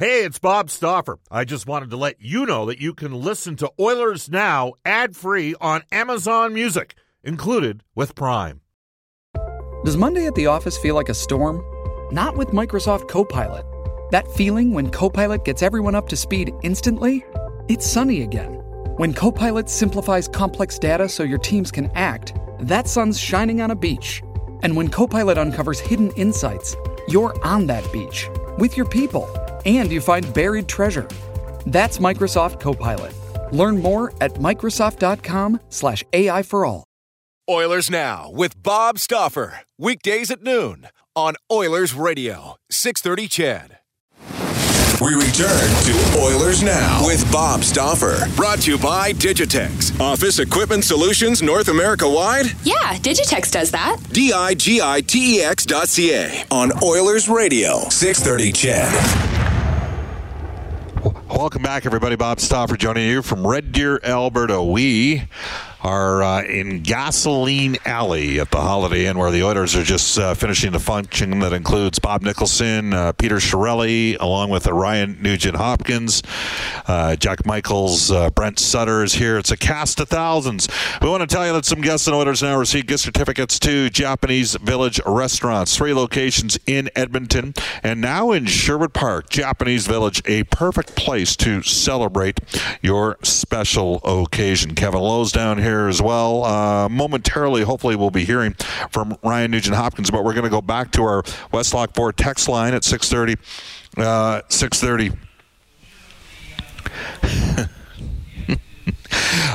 Hey, it's Bob Stauffer. I just wanted to let you know that you can listen to Oilers Now ad free on Amazon Music, included with Prime. Does Monday at the office feel like a storm? Not with Microsoft Copilot. That feeling when Copilot gets everyone up to speed instantly? It's sunny again. When Copilot simplifies complex data so your teams can act, that sun's shining on a beach. And when Copilot uncovers hidden insights, you're on that beach with your people and you find buried treasure. That's Microsoft Copilot. Learn more at Microsoft.com/slash AI for all. Oilers Now with Bob Stauffer. Weekdays at noon on Oilers Radio, 630 CHED. We return to Oilers Now with Bob Stauffer. Brought to you by Digitex. Office Equipment Solutions North America wide? Yeah, Digitex does that. D I G I T E X dot C A on Oilers Radio, 630 CHED. Welcome back, everybody. Bob Stauffer joining you from Red Deer, Alberta. We are uh, in Gasoline Alley at the Holiday Inn, where the Oilers are just uh, finishing the function that includes Bob Nicholson, uh, Peter Chiarelli, along with Ryan Nugent Hopkins, uh, Jack Michaels, uh, Brent Sutter is here. It's a cast of thousands. We want to tell you that some guests and Oilers now receive gift certificates to Japanese Village restaurants, three locations in Edmonton and now in Sherwood Park. Japanese Village, a perfect place to celebrate your special occasion. Kevin Lowe's down here here as well. Uh, momentarily, hopefully, we'll be hearing from Ryan Nugent Hopkins, but we're going to go back to our Westlock 4 text line at 630. Uh, 630.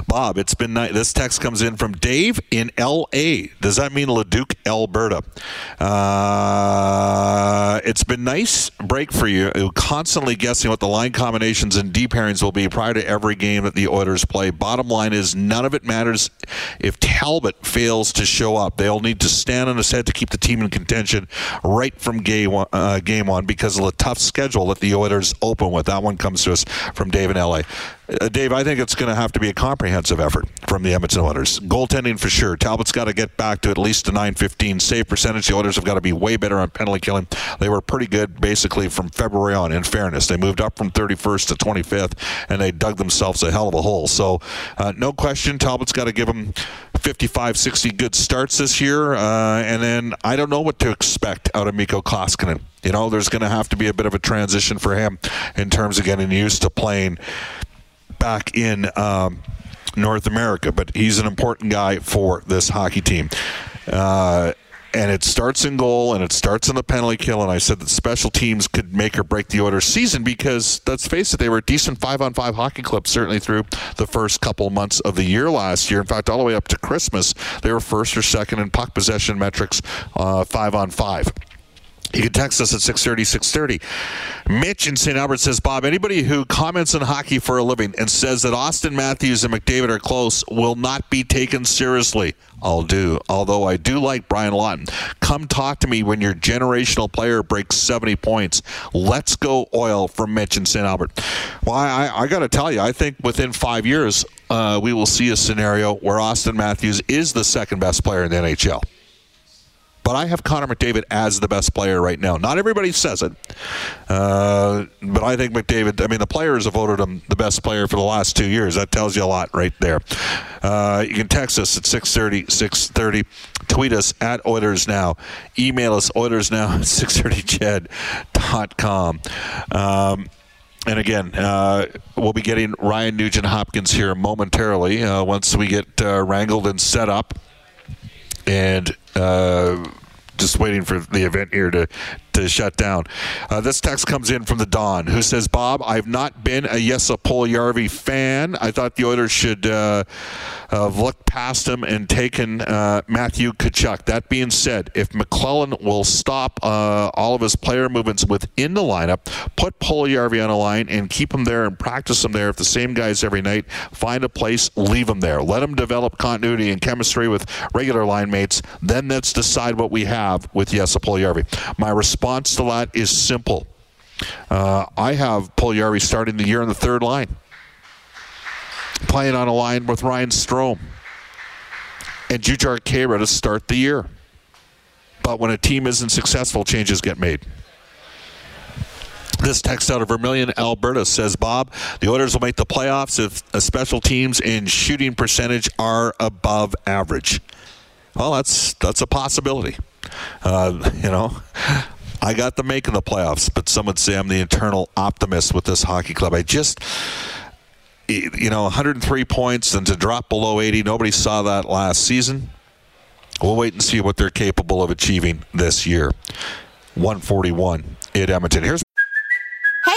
Bob, it's been nice. This text comes in from Dave in L.A. Does that mean Leduc, Alberta? Uh, it's been nice break for you. Constantly guessing what the line combinations and D pairings will be prior to every game that the Oilers play. Bottom line is none of it matters if Talbot fails to show up. They'll need to stand on his head to keep the team in contention right from game one, uh, game one because of the tough schedule that the Oilers open with. That one comes to us from Dave in L.A. Uh, Dave, I think it's going to have to be a comprehensive effort from the Edmonton Oilers. Goaltending for sure. Talbot's got to get back to at least a 915 save percentage. The Oilers have got to be way better on penalty killing. They were pretty good basically from February on, in fairness. They moved up from 31st to 25th, and they dug themselves a hell of a hole. So, uh, no question, Talbot's got to give them 55, 60 good starts this year. Uh, and then I don't know what to expect out of Mikko Koskinen. You know, there's going to have to be a bit of a transition for him in terms of getting used to playing back in um, North America, but he's an important guy for this hockey team. Uh, and it starts in goal and it starts in the penalty kill. And I said that special teams could make or break the Oilers season because let's face it, they were a decent five on five hockey club certainly through the first couple months of the year last year. In fact, all the way up to Christmas, they were first or second in puck possession metrics, uh, five on five. You can text us at 630, 630. Mitch in St. Albert says, Bob, anybody who comments on hockey for a living and says that Auston Matthews and McDavid are close will not be taken seriously. I'll do. Although I do like Brian Lawton. Come talk to me when your generational player breaks 70 points. Let's go oil from Mitch in St. Albert. Well, I, I got to tell you, I think within five years, uh, we will see a scenario where Auston Matthews is the second best player in the NHL but I have Connor McDavid as the best player right now. Not everybody says it, uh, but I think McDavid. I mean, the players have voted him the best player for the last two years. That tells you a lot right there. Uh, you can text us at 630, 630. Tweet us at Oilers Now. Email us Oilers Now at 630ched.com. Um, and again, uh, we'll be getting Ryan Nugent Hopkins here momentarily uh, once we get uh, wrangled and set up and uh, just waiting for the event here to to shut down. Uh, this text comes in from the Don, who says, "Bob, I've not been a Jesse Puljujarvi fan. I thought the Oilers should uh, have looked past him and taken uh, Matthew Tkachuk. That being said, if McLellan will stop uh, all of his player movements within the lineup, put Puljujarvi on a line and keep him there and practice him there. If the same guys every night, find a place, leave him there. Let him develop continuity and chemistry with regular line mates. Then let's decide what we have with Jesse Puljujarvi. My response to that is simple. Uh, I have Puljujarvi starting the year on the third line playing on a line with Ryan Strome and Jujhar Khaira to start the year. But when a team isn't successful, changes get made. This text out of Vermilion, Alberta says, Bob, the Oilers will make the playoffs if special teams in shooting percentage are above average. Well, that's that's a possibility. Uh, you know, I got them making the playoffs, but some would say I'm the eternal optimist with this hockey club. I just, you know, 103 points and to drop below 80, nobody saw that last season. We'll wait and see what they're capable of achieving this year. 141 in Edmonton. Here's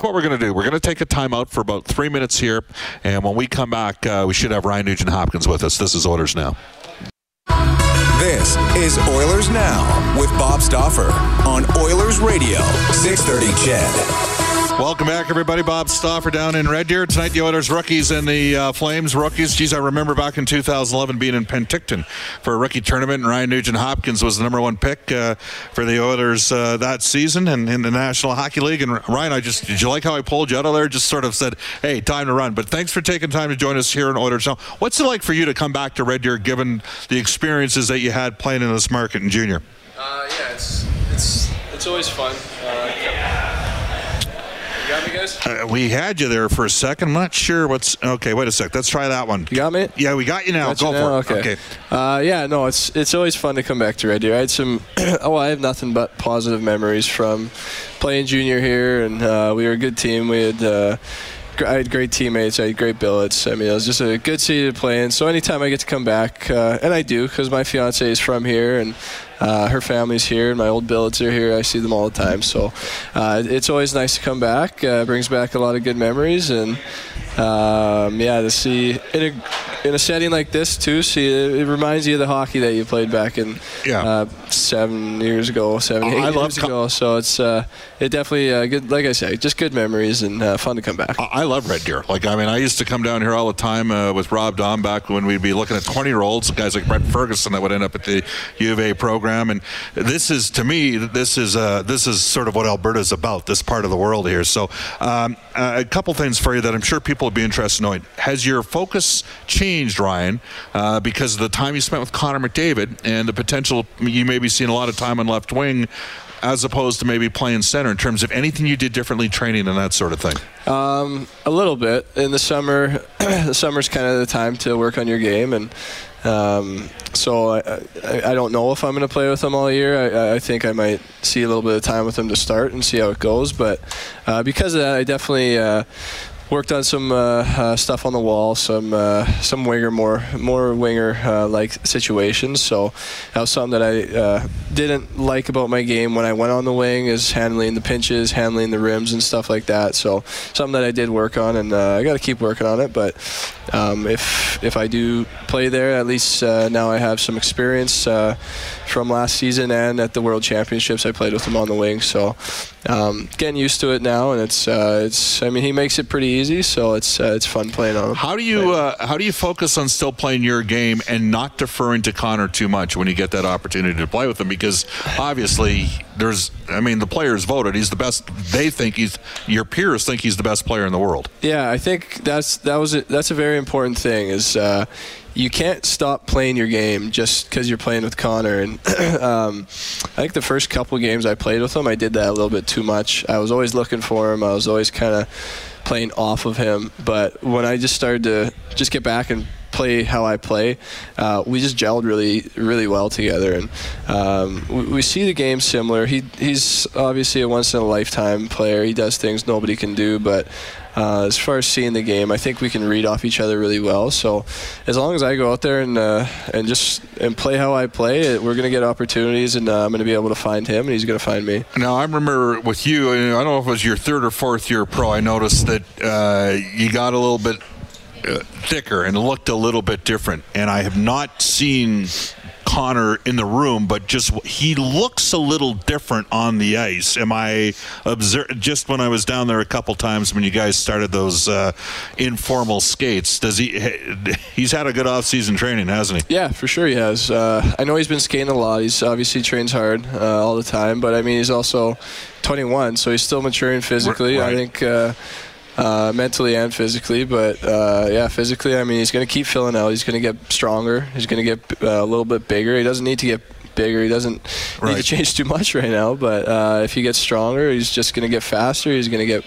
What we're going to do. We're going to take a timeout for about three minutes here, and when we come back, uh, we should have Ryan Nugent Hopkins with us. This is Oilers Now. This is Oilers Now with Bob Stauffer on Oilers Radio, 630 CHED. Welcome back, everybody. Bob Stauffer down in Red Deer. Tonight, the Oilers rookies and the uh, Flames rookies. Geez, I remember back in 2011 being in Penticton for a rookie tournament, and Ryan Nugent Hopkins was the number one pick uh, for the Oilers uh, that season and in the National Hockey League. And Ryan, I just did you like how I pulled you out of there? Just sort of said, "Hey, time to run." But thanks for taking time to join us here in Oilers. Now, what's it like for you to come back to Red Deer, given the experiences that you had playing in this market in junior? Uh, yeah, it's it's it's always fun. Uh, you got me, guys? Uh, we had you there for a second. I'm not sure what's. Okay, wait a sec. Let's try that one. You got me? Yeah, we got you now. Got Go you now? for it. Okay. Uh, yeah, no, it's it's always fun to come back to Red Deer. I had some. oh, I have nothing but positive memories from playing junior here, and uh, we were a good team. We had. I had great teammates. I had great billets. I mean, it was just a good city to play in. So anytime I get to come back, uh, and I do, because my fiance is from here, and uh, her family's here, and my old billets are here. I see them all the time. So uh, it's always nice to come back. Uh, brings back a lot of good memories, and um, yeah, to see in a in a setting like this too. See, it, it reminds you of the hockey that you played back in Yeah. uh, seven years ago, seven Oh, eight I years ago. So it's uh, it definitely uh, good. Like I say, just good memories and uh, fun to come back. I love Red Deer. Like, I mean, I used to come down here all the time uh, with Rob Daum back when we'd be looking at 20 year olds, guys like Brett Ferguson that would end up at the U of A program. And this is, to me, this is uh, this is sort of what Alberta's about, this part of the world here. So, um, uh, a couple things for you that I'm sure people be interested in knowing. Has your focus changed, Ryan, uh, because of the time you spent with Connor McDavid and the potential you may be seeing a lot of time on left wing? As opposed to maybe playing center, in terms of anything you did differently, training and that sort of thing. Um, a little bit in the summer. the summer's kind of the time to work on your game, and um, so I, I, I don't know if I'm going to play with him all year. I, I think I might see a little bit of time with him to start and see how it goes. But uh, because of that, I definitely. Uh, Worked on some uh, uh, stuff on the wall, some uh, some winger more more winger like situations. So that was something that I didn't like about my game when I went on the wing is handling the pinches, handling the rims and stuff like that. So something that I did work on, and I got to keep working on it. But um, if if I do play there, at least now I have some experience from last season and at the World Championships. I played with him on the wing, so um, getting used to it now, and it's uh, it's. I mean, he makes it pretty easy, so it's uh, it's fun playing on him. How do you uh, how do you focus on still playing your game and not deferring to Connor too much when you get that opportunity to play with him? Because obviously, there's I mean the players voted he's the best. They think he's your peers think he's the best player in the world. Yeah, I think that's that was a, that's a very important thing. Is uh, you can't stop playing your game just because you're playing with Connor. And um, I think the first couple games I played with him, I did that a little bit too much. I was always looking for him. I was always kind of playing off of him. But when I just started to just get back and play how I play. Uh, we just gelled really, really well together, and um, we, we, see the game similar. He he's obviously a once in a lifetime player. He does things nobody can do, but. Uh, as far as seeing the game, I think we can read off each other really well. So, as long as I go out there and uh, and just and play how I play, we're going to get opportunities, and uh, I'm going to be able to find him, and he's going to find me. Now, I remember with you, I don't know if it was your third or fourth year pro. I noticed that uh, you got a little bit uh, thicker and looked a little bit different. And I have not seen Connor in the room, but just he looks a little different on the ice. Am I observe just when I was down there a couple times when you guys started those uh, informal skates? Does he? He's had a good off-season training, hasn't he? Yeah, for sure he has. Uh, I know he's been skating a lot. He's obviously trains hard uh, all the time, but I mean he's also 21, so he's still maturing physically. Right. I think. Uh, mentally and physically. But uh, yeah, physically, I mean, he's going to keep filling out. He's going to get stronger. He's going to get uh, a little bit bigger. He doesn't need to get bigger. He doesn't right. need to change too much right now. But uh, if he gets stronger, he's just going to get faster. He's going to get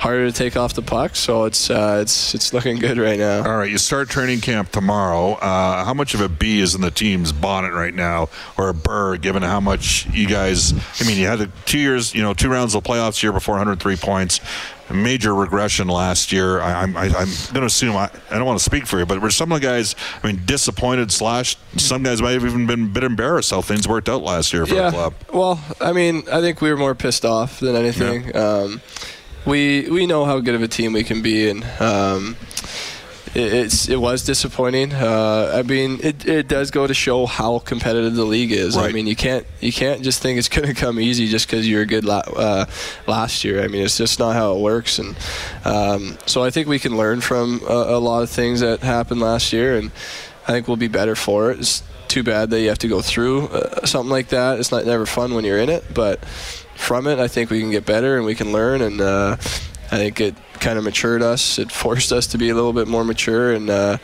harder to take off the puck. So it's uh, it's it's looking good right now. All right, you start training camp tomorrow. Uh, how much of a B is in the team's bonnet right now, or a burr, given how much you guys? I mean, you had two years, you know, two rounds of playoffs year before 103 points major regression last year. I, I'm, I, am going to assume I, I don't want to speak for you, but were some of the guys, I mean, disappointed slash some guys might have even been a bit embarrassed how things worked out last year for yeah, the club. Well, I mean, I think we were more pissed off than anything. Yeah. Um, we we know how good of a team we can be, and um, it, it's it was disappointing. Uh, I mean, it, it does go to show how competitive the league is. Right. I mean, you can't you can't just think it's going to come easy just because you were good la- uh, last year. I mean, it's just not how it works. And um, so I think we can learn from a, a, lot of things that happened last year, and I think we'll be better for it. It's too bad that you have to go through uh, something like that. It's not never fun when you're in it, but from it, I think we can get better and we can learn and uh, I think it kind of matured us. It forced us to be a little bit more mature and uh,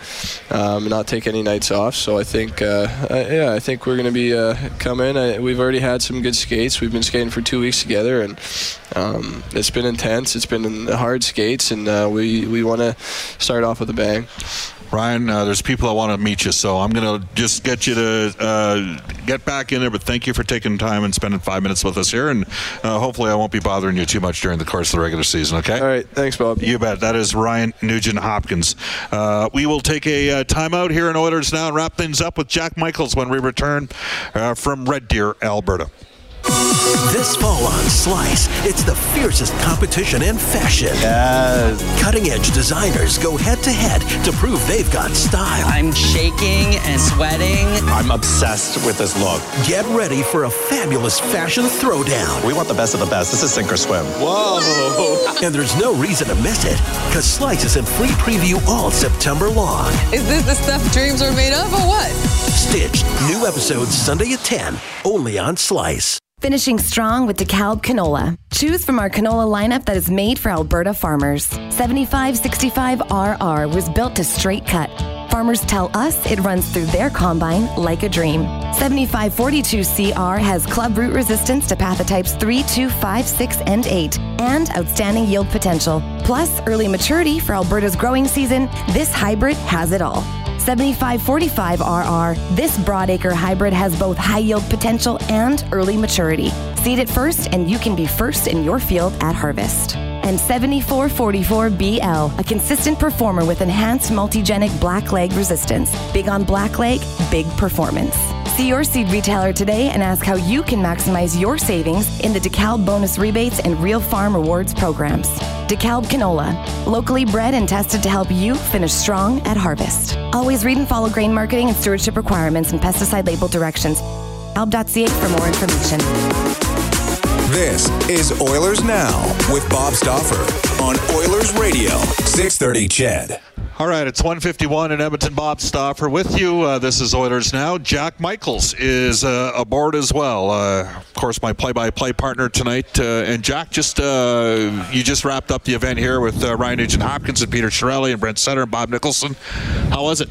um, not take any nights off. So I think, uh, yeah, I think we're going to be uh, coming. We've already had some good skates. We've been skating for two weeks together, and um, it's been intense. It's been hard skates, and uh, we we want to start off with a bang. Ryan, uh, there's people that want to meet you, so I'm going to just get you to uh, get back in there. But thank you for taking time and spending five minutes with us here, and uh, hopefully I won't be bothering you too much during the course of the regular season. Okay. All right. Thanks, Bob. You bet. That is Ryan Nugent Hopkins. Uh, we will take a uh, timeout here in Oilers now and wrap things up with Jack Michaels when we return uh, from Red Deer, Alberta. This fall on Slice, it's the fiercest competition in fashion. Yes. Cutting edge designers go head to head to prove they've got style. I'm shaking and sweating. I'm obsessed with this look. Get ready for a fabulous fashion throwdown. We want the best of the best. This is sink or swim. Whoa. And there's no reason to miss it, because Slice is in free preview all September long. Is this the stuff dreams are made of, or what? Stitched. New episodes Sunday at 10, only on Slice. Finishing strong with DeKalb canola. Choose from our canola lineup that is made for Alberta farmers. 7565RR was built to straight cut. Farmers tell us it runs through their combine like a dream. 7542CR has club root resistance to pathotypes 3, 2, 5, 6, and 8, and outstanding yield potential. Plus, early maturity for Alberta's growing season, this hybrid has it all. 7545RR. This broadacre hybrid has both high yield potential and early maturity. Seed it first, and you can be first in your field at harvest. And 7444BL, a consistent performer with enhanced multigenic blackleg resistance. Big on blackleg, big performance. See your seed retailer today and ask how you can maximize your savings in the DeKalb bonus rebates and Real Farm Rewards programs. DeKalb canola, locally bred and tested to help you finish strong at harvest. Always read and follow grain marketing and stewardship requirements and pesticide label directions. Alb.ca for more information. This is Oilers Now with Bob Stauffer on Oilers Radio, 630 CHED. All right, it's 151 in Edmonton. Bob Stauffer with you. Uh, this is Oilers Now. Jack Michaels is uh, aboard as well. Uh, of course, my play-by-play partner tonight. Uh, and Jack, just uh, you just wrapped up the event here with uh, Ryan Nugent Hopkins and Peter Chiarelli and Brent Sutter and Bob Nicholson. How was it?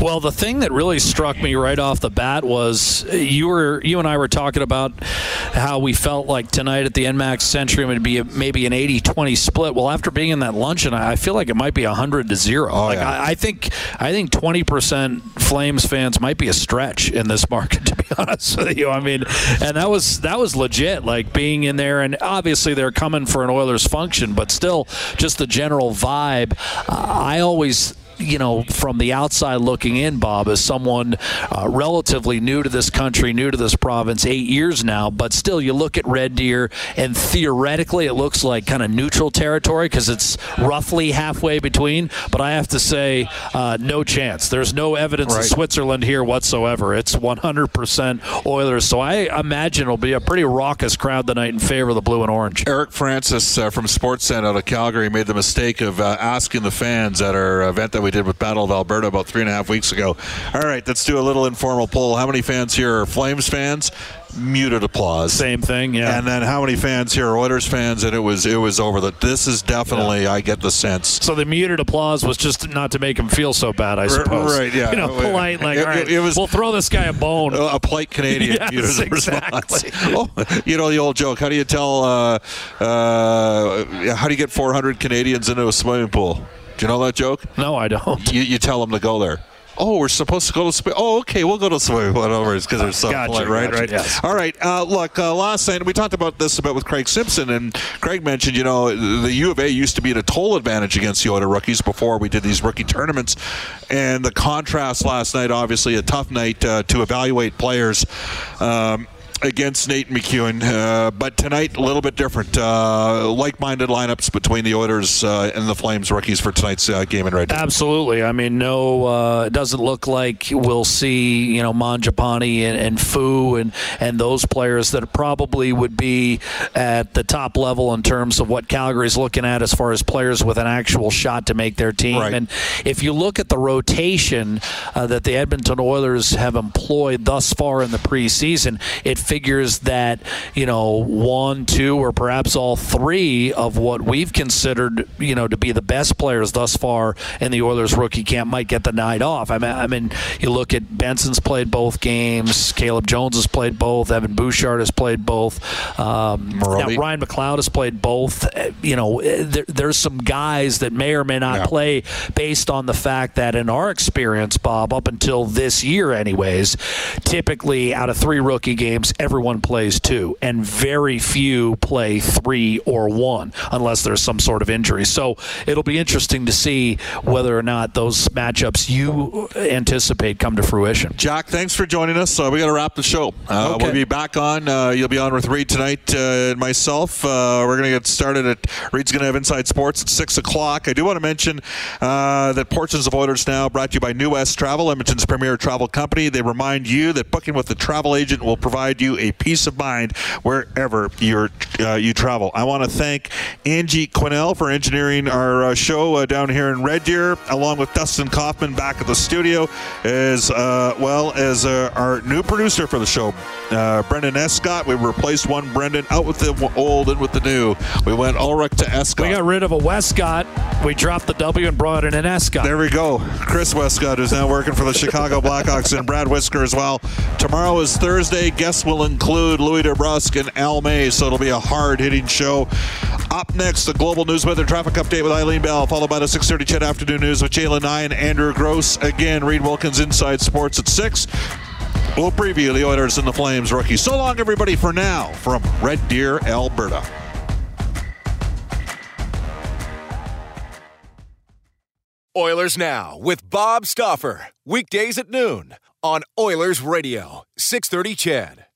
Well, the thing that really struck me right off the bat was you were you and I were talking about how we felt like tonight at the ENMAX Centrium would be a, maybe an 80-20 split. Well, after being in that luncheon, I feel like it might be 100 to 0 zero. Oh, like yeah. I, I think I think twenty percent Flames fans might be a stretch in this market. To be honest with you, I mean, and that was that was legit. Like being in there, and obviously they're coming for an Oilers function, but still, just the general vibe. Uh, I always you know, from the outside looking in, Bob, as someone uh, relatively new to this country, new to this province, eight years now, but still, you look at Red Deer, and theoretically, it looks like kind of neutral territory because it's roughly halfway between. But I have to say, uh, no chance. There's no evidence Right. of Switzerland here whatsoever. It's 100% Oilers. So I imagine it'll be a pretty raucous crowd tonight in favor of the blue and orange. Eric Francis uh, from Sportsnet out of Calgary made the mistake of uh, asking the fans at our event that we did with Battle of Alberta about three and a half weeks ago. All right, let's do a little informal poll. How many fans here are Flames fans? Muted applause. Same thing, yeah. And then how many fans here are Oilers fans? And it was it was over. The this is definitely I get the sense. So the muted applause was just not to make him feel so bad, I suppose. right, yeah. You know, polite, like, It- all right, it was- we'll throw this guy a bone. A polite Canadian Yes, muted exactly. response. Oh, you know the old joke. How do you tell? Uh, uh, how do you get 400 Canadians into a swimming pool? Do you know that joke? No, I don't. You, you tell them to go there. Oh, we're supposed to go to swimming. Oh, okay, we'll go to swimming. Whatever, it's because they're so Gotcha, polite, right? gotcha, right. yes. All right. Uh, look, uh, last night we talked about this a bit with Craig Simpson, and Craig mentioned, you know, the U of A used to be at a toll advantage against the Oilers rookies before we did these rookie tournaments, and the contrast last night, obviously, a tough night uh, to evaluate players. Um, Against Nate McEwen, uh, but tonight a little bit different. Uh, like-minded lineups between the Oilers uh, and the Flames rookies for tonight's uh, game in Red. Absolutely. I mean, no, uh, it doesn't look like we'll see, you know, Mangiapane and, and Foo and, and those players that probably would be at the top level in terms of what Calgary's looking at as far as players with an actual shot to make their team. Right. And if you look at the rotation uh, that the Edmonton Oilers have employed thus far in the preseason, it figures that, you know, one, two, or perhaps all three of what we've considered, you know, to be the best players thus far in the Oilers rookie camp might get the night off. I mean, I mean, you look at Benson's played both games, Caleb Jones has played both, Evan Bouchard has played both, um, now Ryan McLeod has played both. You know, there, there's some guys that may or may not Yeah. play based on the fact that in our experience, Bob, up until this year, anyways, typically out of three rookie games, everyone plays two, and very few play three or one unless there's some sort of injury. So it'll be interesting to see whether or not those matchups you anticipate come to fruition. Jack, thanks for joining us. Uh, we got to wrap the show. Uh, Okay. We'll be back on. Uh, you'll be on with Reid tonight uh, and myself. Uh, we're going to get started at Reid's going to have Inside Sports at 6 o'clock. I do want to mention uh, that Portions of Oilers Now brought to you by New West Travel, Edmonton's premier travel company. They remind you that booking with a travel agent will provide you a peace of mind wherever you're, uh, you travel. I want to thank Angie Quinnell for engineering our uh, show uh, down here in Red Deer, along with Dustin Kaufman back at the studio, as uh, well as uh, our new producer for the show, uh, Brendan Escott. We replaced one Brendan out with the old and with the new. We went Ulrich to Escott. We got rid of a Westcott. We dropped the W and brought in an Escott. There we go. Chris Westcott is now working for the Chicago Blackhawks and Brad Whisker as well. Tomorrow is Thursday. Guests will include Louie DeBrusk and Al May, so it'll be a hard-hitting show. Up next, the global news weather traffic update with Eileen Bell, followed by the 6:30 CHED afternoon news with Jalen Nye and Andrew Gross. Again, Reid Wilkins Inside Sports at six. We'll preview the Oilers and the Flames rookie. So long, everybody, for now from Red Deer, Alberta. Oilers Now with Bob Stauffer. Weekdays at noon on Oilers Radio, 630 CHED.